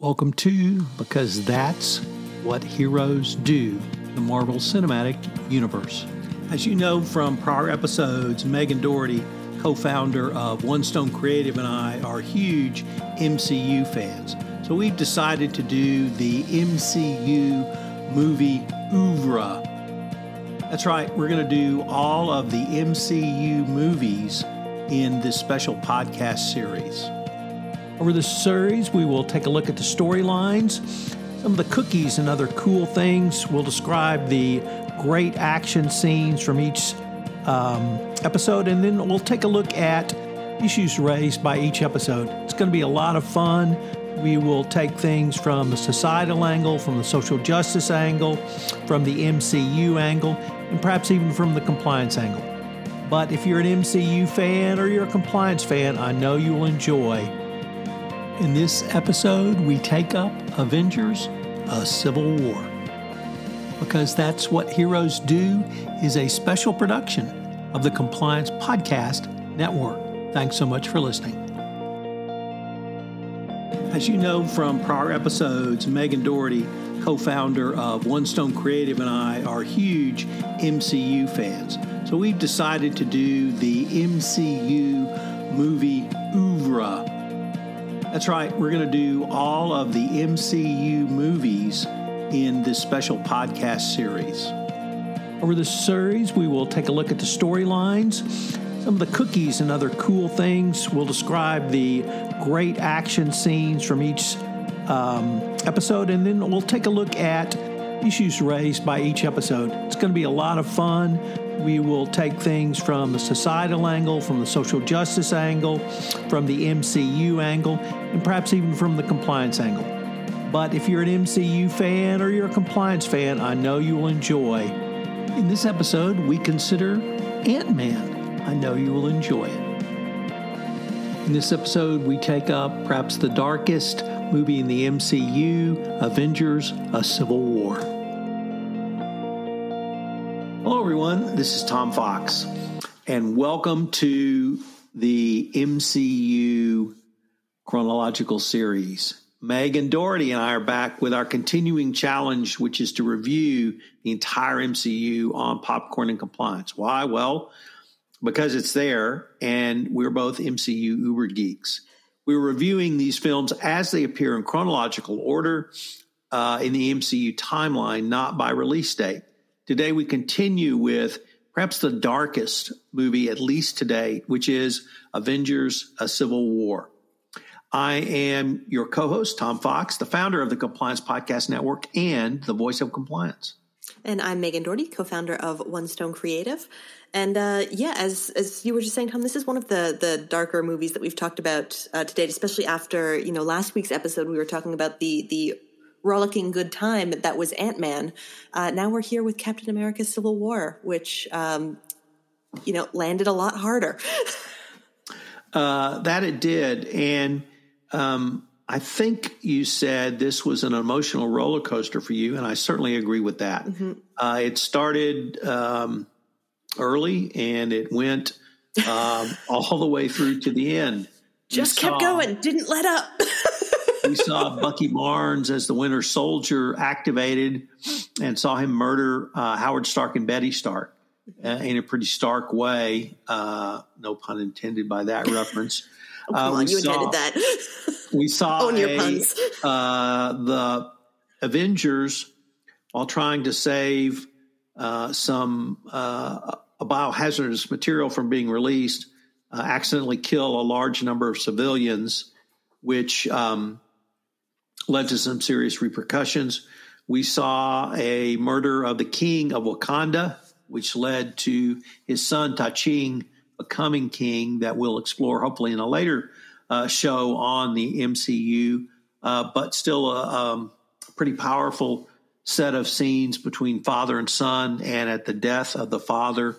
Welcome to Because That's What Heroes Do, the Marvel Cinematic Universe. As you know from prior episodes, Megan Dougherty, co founder of One Stone Creative, and I are huge MCU fans. So we've decided to do the MCU movie oeuvre. That's right, we're going to do all of the MCU movies in this special podcast series. Over this series, we will take a look at the storylines, some of the cookies and other cool things. We'll describe the great action scenes from each um, episode, and then we'll take a look at issues raised by each episode. It's going to be a lot of fun. We will take things from the societal angle, from the social justice angle, from the MCU angle, and perhaps even from the compliance angle. But if you're an MCU fan or you're a compliance fan, I know you will enjoy in this episode, we take up Avengers A Civil War. Because That's What Heroes Do is a special production of the Compliance Podcast Network. Thanks so much for listening. As you know from prior episodes, Megan Dougherty, co founder of One Stone Creative, and I are huge MCU fans. So we've decided to do the MCU movie oeuvre that's right. We're going to do all of the MCU movies in this special podcast series. Over the series, we will take a look at the storylines, some of the cookies and other cool things. We'll describe the great action scenes from each um, episode, and then we'll take a look at issues raised by each episode. It's going to be a lot of fun. We will take things from the societal angle, from the social justice angle, from the MCU angle, and perhaps even from the compliance angle. But if you're an MCU fan or you're a compliance fan, I know you will enjoy. In this episode, we consider Ant Man. I know you will enjoy it. In this episode, we take up perhaps the darkest movie in the MCU Avengers A Civil War. Everyone. This is Tom Fox, and welcome to the MCU chronological series. Megan Dougherty and I are back with our continuing challenge, which is to review the entire MCU on popcorn and compliance. Why? Well, because it's there, and we're both MCU uber geeks. We're reviewing these films as they appear in chronological order uh, in the MCU timeline, not by release date. Today, we continue with perhaps the darkest movie, at least today, which is Avengers A Civil War. I am your co host, Tom Fox, the founder of the Compliance Podcast Network and the voice of compliance. And I'm Megan Dougherty, co-founder of One Stone Creative. And uh, yeah, as as you were just saying, Tom, this is one of the the darker movies that we've talked about uh, today, especially after you know last week's episode. We were talking about the the rollicking good time that was Ant Man. Uh, now we're here with Captain America: Civil War, which um, you know landed a lot harder. uh, that it did, and um, I think you said this was an emotional roller coaster for you, and I certainly agree with that. Mm-hmm. Uh, it started um, early, and it went um, all the way through to the end. Just kept going, didn't let up. we saw Bucky Barnes as the Winter Soldier activated and saw him murder uh, Howard Stark and Betty Stark uh, in a pretty stark way. Uh, no pun intended by that reference. oh, come uh, on, you saw, intended that. we saw Own your puns. Uh, the Avengers, while trying to save uh, some a biohazardous material from being released, accidentally kill a large number of civilians which um, led to some serious repercussions. We saw a murder of the king of Wakanda, which led to his son T'Challa becoming king, that we'll explore hopefully in a later uh, show on the MCU, uh, but still a um, pretty powerful set of scenes between father and son, and at the death of the father.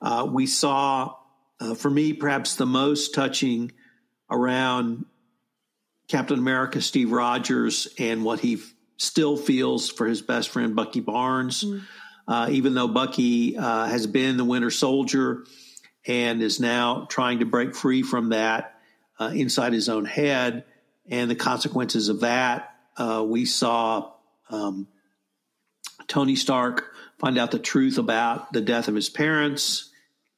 Uh, we saw, uh, for me, perhaps the most touching around Captain America, Steve Rogers, and what he f- still feels for his best friend, Bucky Barnes. Mm. Uh, even though Bucky uh, has been the Winter Soldier and is now trying to break free from that uh, inside his own head, and the consequences of that. Uh, we saw um, Tony Stark find out the truth about the death of his parents,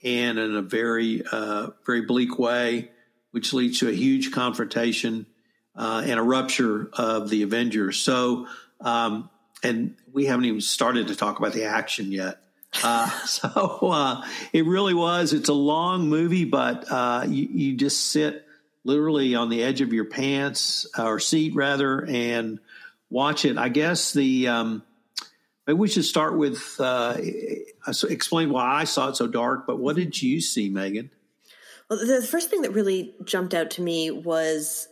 and in a very, uh, very bleak way, which leads to a huge confrontation uh, and a rupture of the Avengers. So, um, and we haven't even started to talk about the action yet. Uh, so uh, it really was. It's a long movie, but uh, you, you, just sit literally on the edge of your pants or seat rather and watch it. I guess the um, maybe we should start with uh, explain why I saw it so dark. But what did you see, Megan? Well, the first thing that really jumped out to me was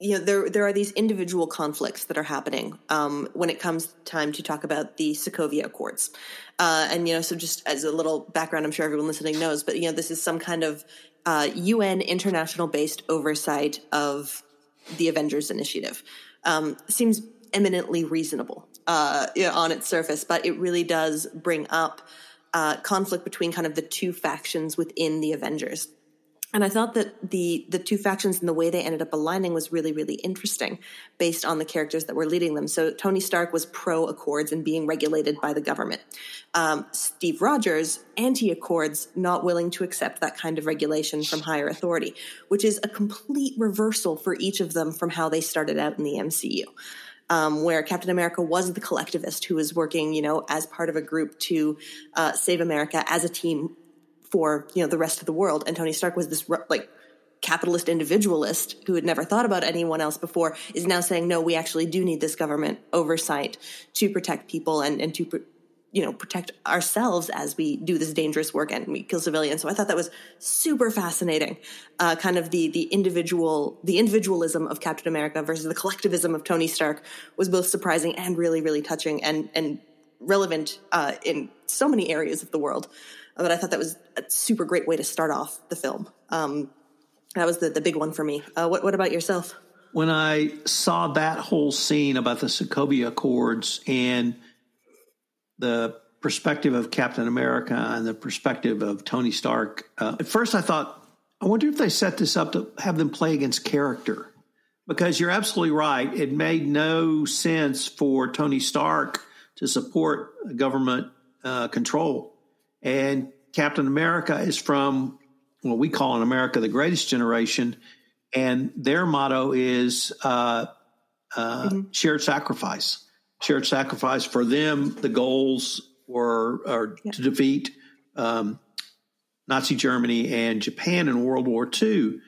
you know there there are these individual conflicts that are happening um, when it comes time to talk about the Sokovia Accords, uh, and you know so just as a little background, I'm sure everyone listening knows, but you know this is some kind of uh, UN international based oversight of the Avengers Initiative. Um, seems eminently reasonable uh, you know, on its surface, but it really does bring up uh, conflict between kind of the two factions within the Avengers and I thought that the the two factions and the way they ended up aligning was really really interesting, based on the characters that were leading them. So Tony Stark was pro Accords and being regulated by the government. Um, Steve Rogers anti Accords, not willing to accept that kind of regulation from higher authority, which is a complete reversal for each of them from how they started out in the MCU. Um, where Captain America was the collectivist who was working, you know, as part of a group to uh, save America as a team for you know the rest of the world. And tony stark was this like capitalist individualist who had never thought about anyone else before is now saying no we actually do need this government oversight to protect people and, and to you know protect ourselves as we do this dangerous work and we kill civilians. So i thought that was super fascinating uh, kind of the the individual the individualism of captain america versus the collectivism of tony stark was both surprising and really really touching and and relevant uh, in so many areas of the world but I thought that was a super great way to start off the film. Um, that was the, the big one for me. Uh, what, what about yourself? When I saw that whole scene about the Sokovia Accords and the perspective of Captain America and the perspective of Tony Stark, uh, at first I thought, I wonder if they set this up to have them play against character. Because you're absolutely right. It made no sense for Tony Stark to support government uh, control and Captain America is from what we call in America the greatest generation. And their motto is uh, uh, mm-hmm. shared sacrifice. Shared sacrifice for them, the goals were yeah. to defeat um, Nazi Germany and Japan in World War II.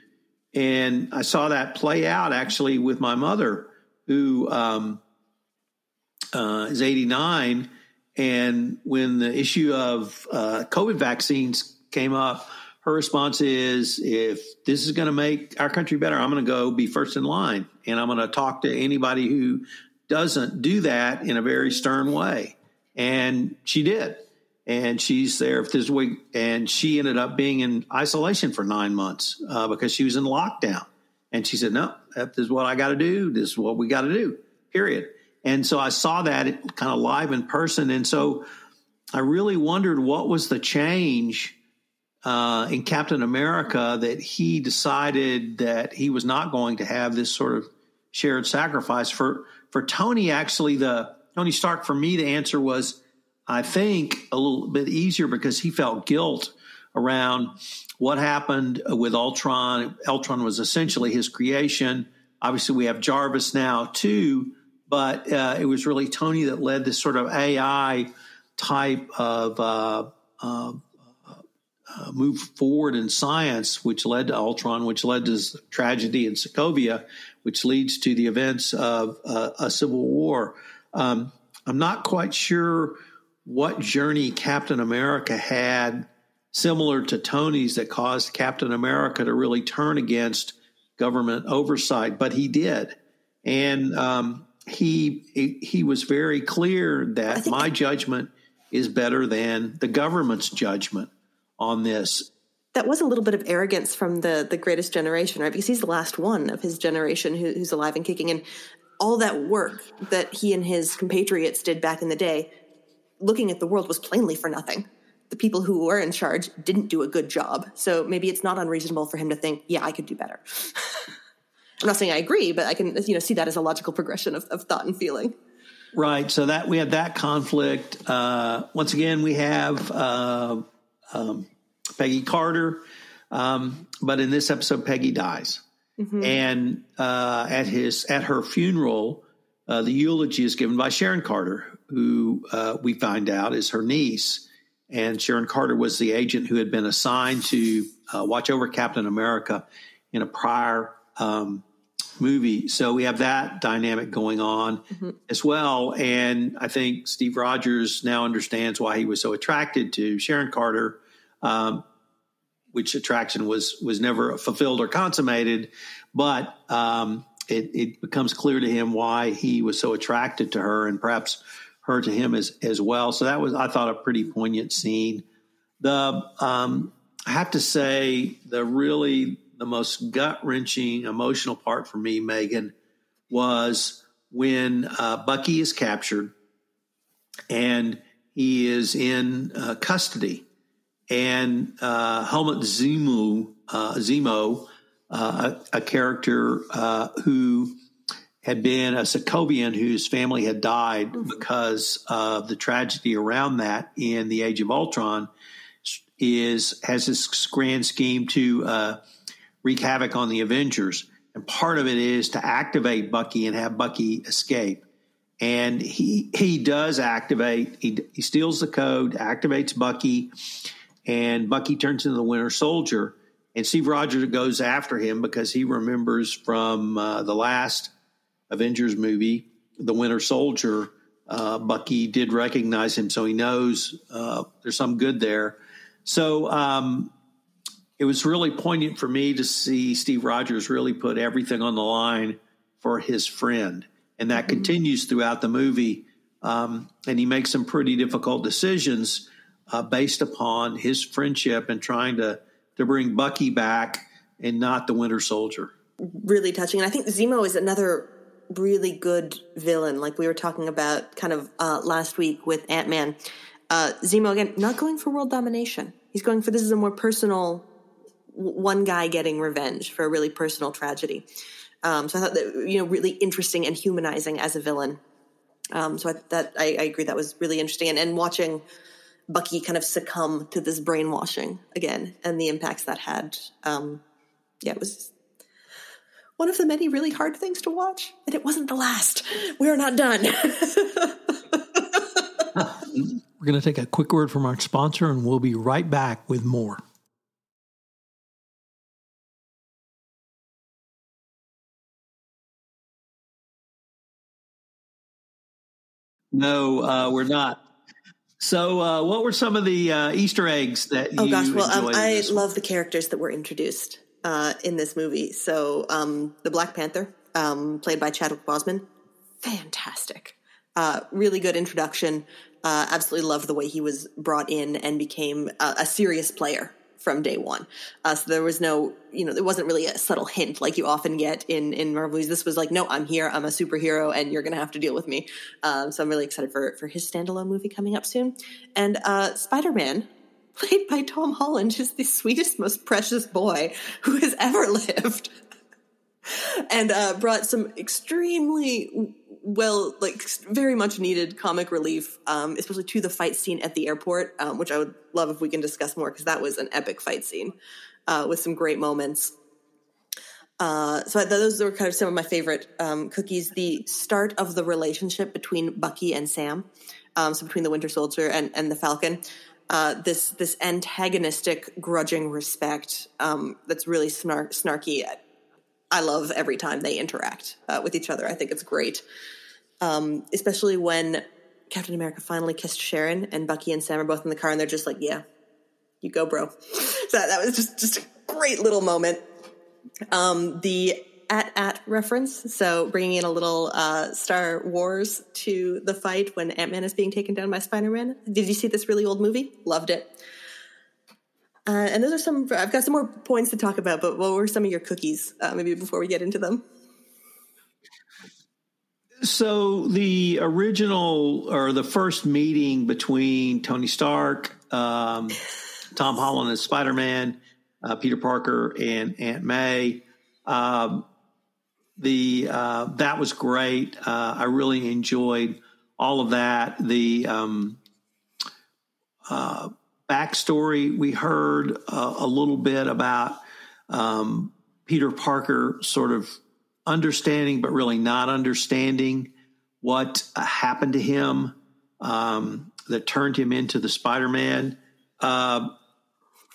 And I saw that play out actually with my mother, who um, uh, is 89 and when the issue of uh, COVID vaccines came up, her response is if this is going to make our country better, I'm going to go be first in line. And I'm going to talk to anybody who doesn't do that in a very stern way. And she did. And she's there this week. And she ended up being in isolation for nine months uh, because she was in lockdown. And she said, no, this is what I got to do. This is what we got to do, period. And so I saw that kind of live in person. And so I really wondered what was the change uh, in Captain America that he decided that he was not going to have this sort of shared sacrifice. For for Tony, actually, the Tony Stark, for me, the answer was, I think, a little bit easier because he felt guilt around what happened with Ultron. Ultron was essentially his creation. Obviously, we have Jarvis now too but uh, it was really Tony that led this sort of AI type of uh, uh, uh, move forward in science, which led to Ultron, which led to tragedy in Sokovia, which leads to the events of uh, a civil war. Um, I'm not quite sure what journey Captain America had similar to Tony's that caused Captain America to really turn against government oversight, but he did. And um, he he was very clear that my judgment is better than the government's judgment on this. That was a little bit of arrogance from the the greatest generation, right? Because he's the last one of his generation who, who's alive and kicking, and all that work that he and his compatriots did back in the day, looking at the world was plainly for nothing. The people who were in charge didn't do a good job, so maybe it's not unreasonable for him to think, "Yeah, I could do better." I'm not saying I agree, but I can you know see that as a logical progression of, of thought and feeling. Right. So that we have that conflict. Uh, once again, we have uh, um, Peggy Carter, um, but in this episode, Peggy dies, mm-hmm. and uh, at his at her funeral, uh, the eulogy is given by Sharon Carter, who uh, we find out is her niece, and Sharon Carter was the agent who had been assigned to uh, watch over Captain America in a prior. Um, movie. So we have that dynamic going on mm-hmm. as well. And I think Steve Rogers now understands why he was so attracted to Sharon Carter, um, which attraction was was never fulfilled or consummated, but um, it, it, becomes clear to him why he was so attracted to her, and perhaps her to him as as well. So that was I thought a pretty poignant scene. The um, I have to say the really the most gut wrenching emotional part for me, Megan, was when uh, Bucky is captured and he is in uh, custody, and uh, Helmut Zemo, uh, Zemo uh, a, a, character uh, who had been a Sokovian whose family had died because of the tragedy around that in the Age of Ultron, is has this grand scheme to wreak havoc on the Avengers. And part of it is to activate Bucky and have Bucky escape. And he he does activate. He, he steals the code, activates Bucky, and Bucky turns into the Winter Soldier. And Steve Rogers goes after him because he remembers from uh, the last Avengers movie, The Winter Soldier. Uh, Bucky did recognize him, so he knows uh, there's some good there. So um, it was really poignant for me to see Steve Rogers really put everything on the line for his friend. And that mm-hmm. continues throughout the movie. Um, and he makes some pretty difficult decisions uh, based upon his friendship and trying to, to bring Bucky back and not the Winter Soldier. Really touching. And I think Zemo is another really good villain, like we were talking about kind of uh, last week with Ant Man. Uh, Zemo, again, not going for world domination. He's going for this is a more personal one guy getting revenge for a really personal tragedy. Um, so I thought that you know really interesting and humanizing as a villain. Um, so I, that I, I, agree that was really interesting, and, and watching Bucky kind of succumb to this brainwashing again and the impacts that had. Um, yeah, it was one of the many really hard things to watch, and it wasn't the last. We are not done. We're going to take a quick word from our sponsor, and we'll be right back with more. No, uh, we're not. So, uh, what were some of the uh, Easter eggs that oh, you? Oh gosh, well, um, I love the characters that were introduced uh, in this movie. So, um, the Black Panther, um, played by Chadwick Boseman, fantastic, uh, really good introduction. Uh, absolutely love the way he was brought in and became a, a serious player from day one. Uh, so there was no, you know, there wasn't really a subtle hint like you often get in in Marvel movies. This was like, no, I'm here, I'm a superhero, and you're to have to deal with me. Um, so I'm really excited for for his standalone movie coming up soon. And uh, Spider Man. Played by Tom Holland, is the sweetest, most precious boy who has ever lived and uh, brought some extremely well, like very much needed comic relief, um, especially to the fight scene at the airport, um, which I would love if we can discuss more because that was an epic fight scene uh, with some great moments. Uh, so those were kind of some of my favorite um, cookies. The start of the relationship between Bucky and Sam, um, so between the Winter Soldier and, and the Falcon. Uh, this this antagonistic, grudging respect um, that's really snark, snarky I love every time they interact uh, with each other. I think it's great, um, especially when Captain America finally kissed Sharon and Bucky and Sam are both in the car and they're just like, "Yeah, you go, bro." So that, was just just a great little moment. Um, the at at reference, so bringing in a little uh, Star Wars to the fight when Ant Man is being taken down by Spider Man. Did you see this really old movie? Loved it. Uh, and those are some. I've got some more points to talk about, but what were some of your cookies? Uh, maybe before we get into them. So the original or the first meeting between Tony Stark, um, Tom Holland as Spider Man, uh, Peter Parker, and Aunt May. Um, the uh, that was great. Uh, I really enjoyed all of that. The um, uh, backstory we heard uh, a little bit about um, Peter Parker sort of understanding, but really not understanding what uh, happened to him um, that turned him into the Spider Man. Uh,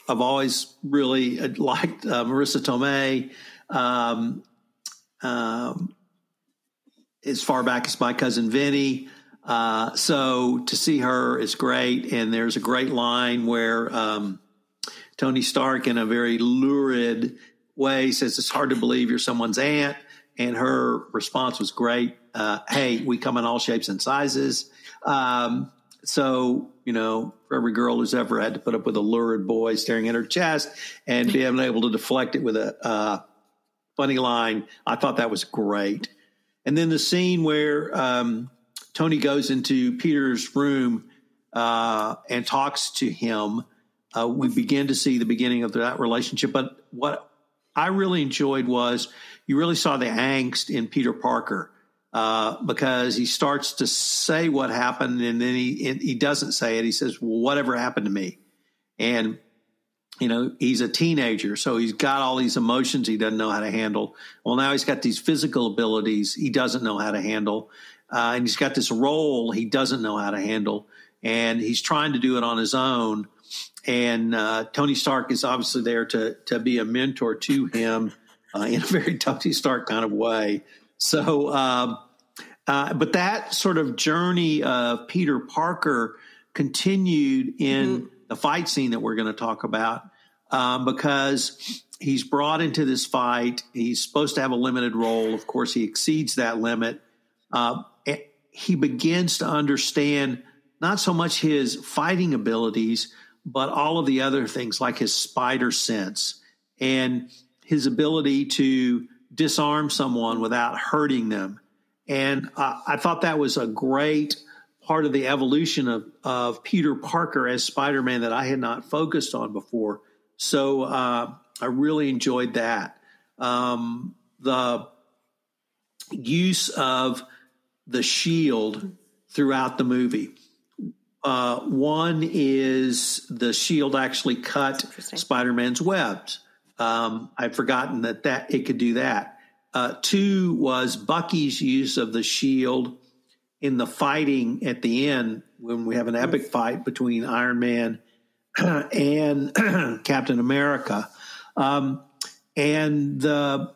I've always really liked uh, Marisa Tomei. Um, um, as far back as my cousin Vinny. Uh, so to see her is great. And there's a great line where um, Tony Stark, in a very lurid way, says, It's hard to believe you're someone's aunt. And her response was great. Uh, hey, we come in all shapes and sizes. Um, so, you know, for every girl who's ever had to put up with a lurid boy staring at her chest and being able to deflect it with a uh, funny line, I thought that was great. And then the scene where um, Tony goes into Peter's room uh, and talks to him, uh, we begin to see the beginning of that relationship. But what I really enjoyed was you really saw the angst in Peter Parker uh, because he starts to say what happened and then he he doesn't say it. He says, "Well, whatever happened to me," and you know he's a teenager, so he's got all these emotions he doesn't know how to handle. Well, now he's got these physical abilities he doesn't know how to handle, uh, and he's got this role he doesn't know how to handle, and he's trying to do it on his own. And uh, Tony Stark is obviously there to to be a mentor to him uh, in a very Tony Stark kind of way. So, um, uh, but that sort of journey of Peter Parker continued in mm-hmm. the fight scene that we're going to talk about um, because he's brought into this fight. He's supposed to have a limited role. Of course, he exceeds that limit. Uh, he begins to understand not so much his fighting abilities, but all of the other things like his spider sense and his ability to disarm someone without hurting them. And uh, I thought that was a great part of the evolution of, of Peter Parker as Spider Man that I had not focused on before. So uh, I really enjoyed that. Um, the use of the shield throughout the movie. Uh, one is the shield actually cut Spider Man's webs. Um, I'd forgotten that that it could do that. Uh, two was Bucky's use of the shield in the fighting at the end when we have an epic fight between Iron Man and Captain America. Um, and the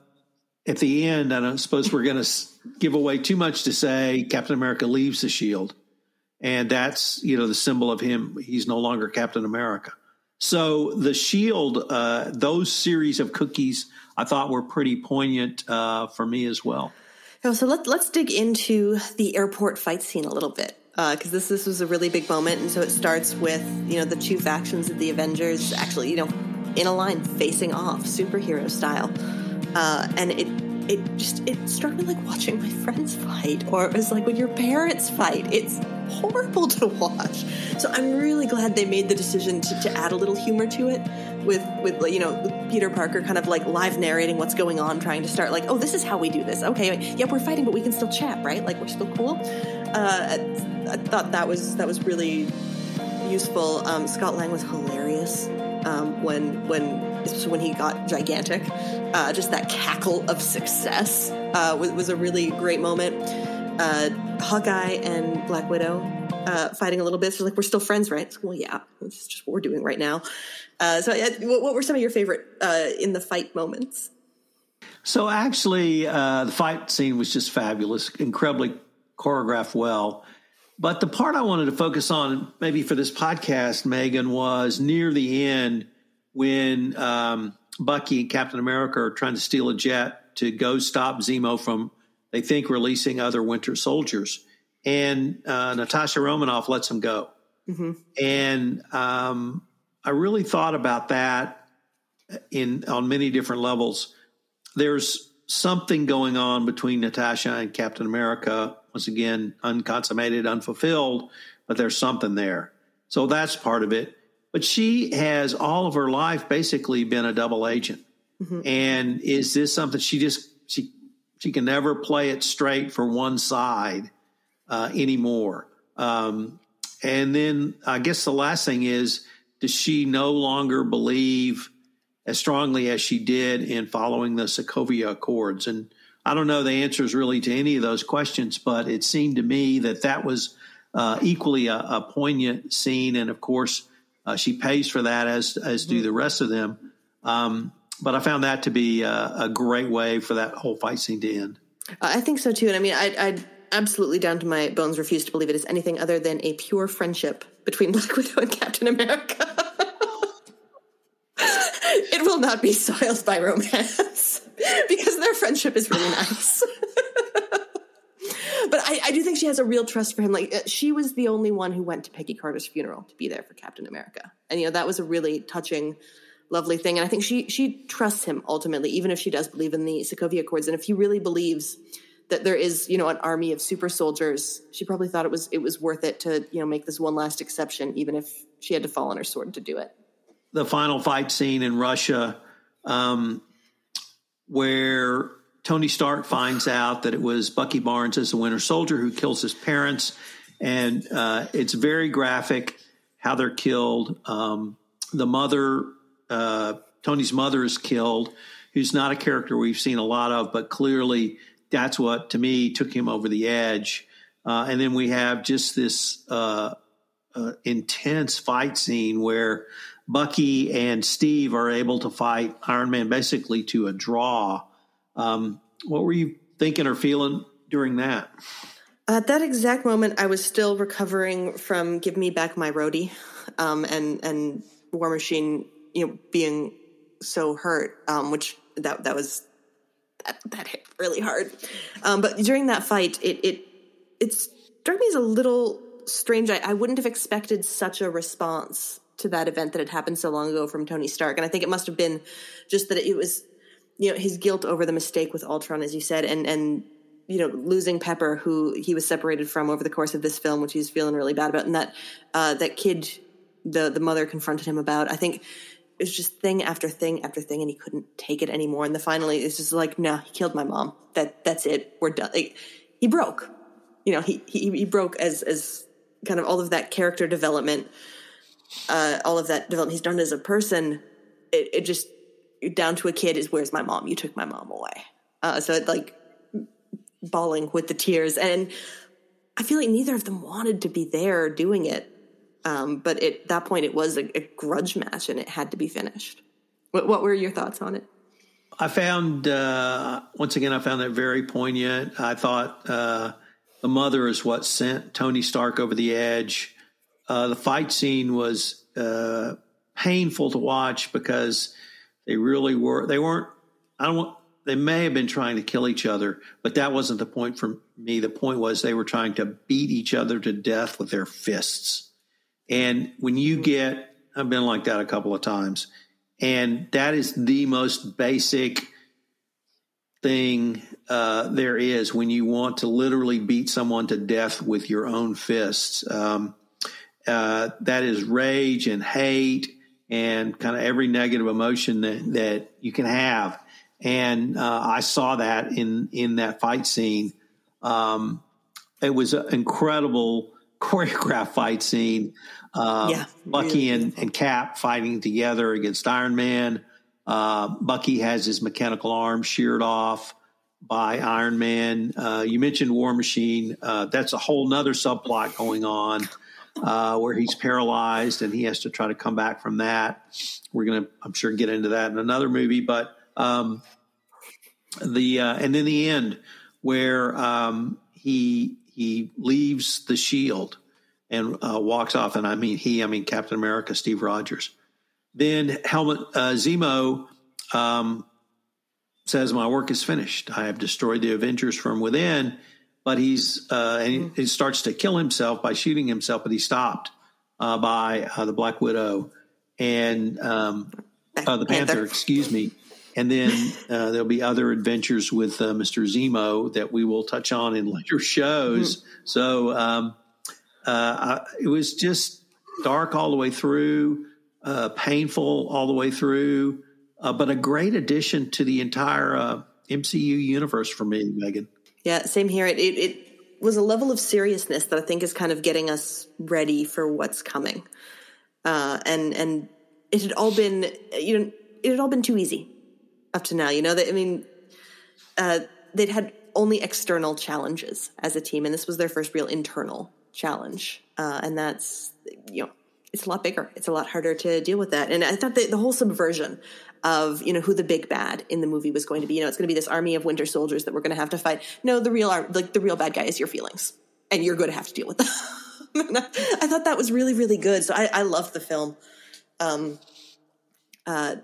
at the end, I don't suppose we're going to give away too much to say Captain America leaves the shield, and that's you know the symbol of him. He's no longer Captain America. So the Shield, uh, those series of cookies, I thought were pretty poignant uh, for me as well. Oh, so let's let's dig into the airport fight scene a little bit because uh, this this was a really big moment, and so it starts with you know the two factions of the Avengers actually you know in a line facing off, superhero style, uh, and it it just it struck me like watching my friends fight or it was like when your parents fight. It's horrible to watch. So i'm really glad they made the decision to, to add a little humor to it with with you know peter parker kind of like live narrating what's going on trying to start like oh this is how we do this. Okay yeah we're fighting but we can still chat right? Like we're still cool. Uh, I, I thought that was that was really useful. Um, scott lang was hilarious um, when when when he got gigantic. Uh, just that cackle of success uh, was, was, a really great moment. Uh, Hawkeye and Black Widow uh, fighting a little bit. So like we're still friends, right? well, yeah, is just what we're doing right now. Uh, so what, what, were some of your favorite uh, in the fight moments? So actually, the fight scene was just fabulous, incredibly choreographed well. But the part I wanted to focus on, maybe for this podcast, Megan, was near the end when um, Bucky and Captain America are trying to steal a jet to go stop Zemo from, they think, releasing other Winter Soldiers. And uh, Natasha Romanoff lets him go. Mm-hmm. And um, I really thought about that in on many different levels. There's something going on between Natasha and Captain America. Once again, unconsummated, unfulfilled, but there's something there. So that's part of it. But she has all of her life basically been a double agent. Mm-hmm. And is this something she just she she can never play it straight for one side uh, anymore. Um, and then I guess the last thing is, does she no longer believe as strongly as she did in following the Sokovia Accords? And I don't know the answers really to any of those questions, but it seemed to me that that was uh, equally a, a, poignant scene. And of course, uh, she pays for that as as do the rest of them. Um, but I found that to be a, a, great way for that whole fight scene to end. I think so too. And I mean, I, I absolutely down to my bones refuse to believe it is anything other than a pure friendship between Black Widow and Captain America. it will not be soiled by romance because their friendship is really nice. I, do think she has a real trust for him. Like uh, she was the only one who went to Peggy Carter's funeral to be there for Captain America, and you know that was a really touching, lovely thing. And I think she she trusts him ultimately, even if she does believe in the Sokovia Accords, and if he really believes that there is you know an army of super soldiers, she probably thought it was it was worth it to you know make this one last exception, even if she had to fall on her sword to do it. The final fight scene in Russia, um, where Tony Stark finds out that it was Bucky Barnes as the Winter Soldier who kills his parents, and uh, it's very graphic how they're killed. Um, the mother, uh, Tony's mother, is killed, who's not a character we've seen a lot of, but clearly that's what to me took him over the edge. Uh, and then we have just this uh, uh, intense fight scene where Bucky and Steve are able to fight Iron Man basically to a draw. Um, what were you thinking or feeling during that? At that exact moment, I was still recovering from "Give Me Back My Rhodey," um, and and War Machine, you know, being so hurt, um, which that that was that that hit really hard. Um, but during that fight, it it it struck me as a little strange. I, I wouldn't have expected such a response to that event that had happened so long ago from Tony Stark, and I think it must have been just that it was you know his guilt over the mistake with Ultron, as you said, and and you know losing Pepper, who he was separated from over the course of this film, which he's feeling really bad about, and that uh, that kid, the the mother confronted him about. I think it was just thing after thing after thing, and he couldn't take it anymore. And the finally, it's just like, no, he killed my mom. That that's it. We're done. Like, he broke. You know, he he he broke as as kind of all of that character development, uh, all of that development he's done as a person. It, it just down to a kid is where's my mom? You took my mom away. Uh, so it like bawling with the tears, and I feel like neither of them wanted to be there doing it. Um, but at that point, it was a, a, grudge match, and it had to be finished. What, what were your thoughts on it? I found uh, once again, I found that very poignant. I thought uh, the mother is what sent Tony Stark over the edge. Uh, the fight scene was uh, painful to watch because they really were. They weren't. I don't want. They may have been trying to kill each other, but that wasn't the point for me. The point was they were trying to beat each other to death with their fists. And when you get, I've been like that a couple of times, and that is the most basic thing uh, there is when you want to literally beat someone to death with your own fists. Um, uh, that is rage and hate and kind of every negative emotion that, that you can have. And uh, I saw that in in that fight scene. Um, it was an incredible choreographed fight scene. Uh, yeah, Bucky and, and Cap fighting together against Iron Man. Uh, Bucky has his mechanical arm sheared off by Iron Man. Uh, you mentioned War Machine. Uh, that's a whole nother subplot going on uh, where he's paralyzed and he has to try to come back from that. We're going to, I'm sure, get into that in another movie. But um, the uh, and then the end where um, he he leaves the shield and uh, walks off, and I mean he, I mean Captain America, Steve Rogers. Then Helmut uh, Zemo um, says, "My work is finished. I have destroyed the Avengers from within." But he's uh, and he, he, starts to kill himself by shooting himself, but he's stopped uh, by uh, the Black Widow and um, uh, the Panther, Panther, excuse me. And then uh, there'll be other adventures with uh, Mr. Zemo that we will touch on in later shows. Mm-hmm. So um, I, it was just dark all the way through, painful all the way through, but a great addition to the entire MCU universe for me, Megan. Yeah, same here. It, it, it was a level of seriousness that I think is kind of getting us ready for what's coming. Uh, and and it had all been you know it had all been too easy up to now. You know that I mean, uh, they'd had only external challenges as a team, and this was their first real internal challenge, uh, and that's you know it's a lot bigger. It's a lot harder to deal with that. And I thought that the whole subversion of you know who the big bad in the movie was going to be. You know, it's going to be this army of winter soldiers that we're going to have to fight. No, the real like the real bad guy is your feelings, and you're going to have to deal with them. I thought that was really really good. So I, I loved the film. Um, uh,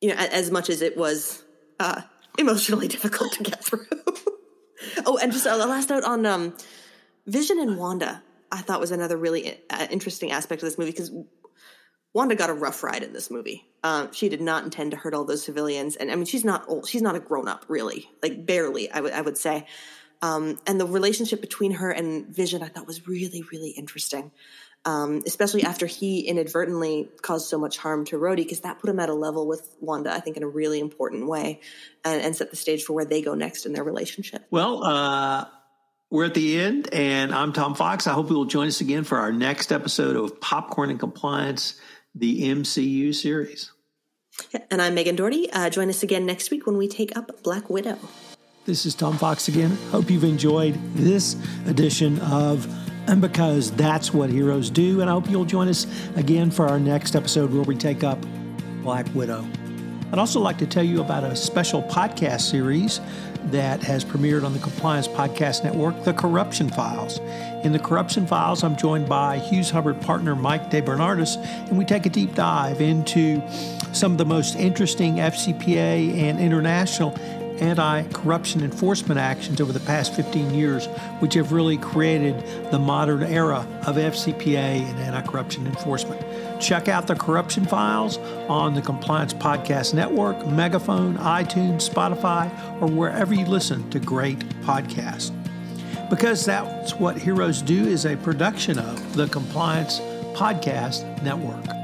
you know, as much as it was uh, emotionally difficult to get through. oh, and just a last note on um, Vision and Wanda. I thought was another really uh, interesting aspect of this movie because Wanda got a rough ride in this movie. Um, she did not intend to hurt all those civilians, and I mean, she's not old. She's not a grown up, really, like barely. I would I would say. Um, and the relationship between her and Vision, I thought was really really interesting, um, especially after he inadvertently caused so much harm to Rhodey, because that put him at a level with Wanda, I think, in a really important way, and, and set the stage for where they go next in their relationship. Well. Uh we're at the end, and I'm Tom Fox. I hope you will join us again for our next episode of Popcorn and Compliance, the MCU series. And I'm Megan Dougherty. Uh, join us again next week when we take up Black Widow. This is Tom Fox again. Hope you've enjoyed this edition of And Because That's What Heroes Do. And I hope you'll join us again for our next episode where we take up Black Widow. I'd also like to tell you about a special podcast series that has premiered on the Compliance Podcast Network, The Corruption Files. In The Corruption Files, I'm joined by Hughes Hubbard partner Mike DeBernardis, and we take a deep dive into some of the most interesting FCPA and international anti corruption enforcement actions over the past 15 years, which have really created the modern era of FCPA and anti corruption enforcement. Check out the corruption files on the Compliance Podcast Network, Megaphone, iTunes, Spotify, or wherever you listen to great podcasts. Because that's what Heroes Do is a production of the Compliance Podcast Network.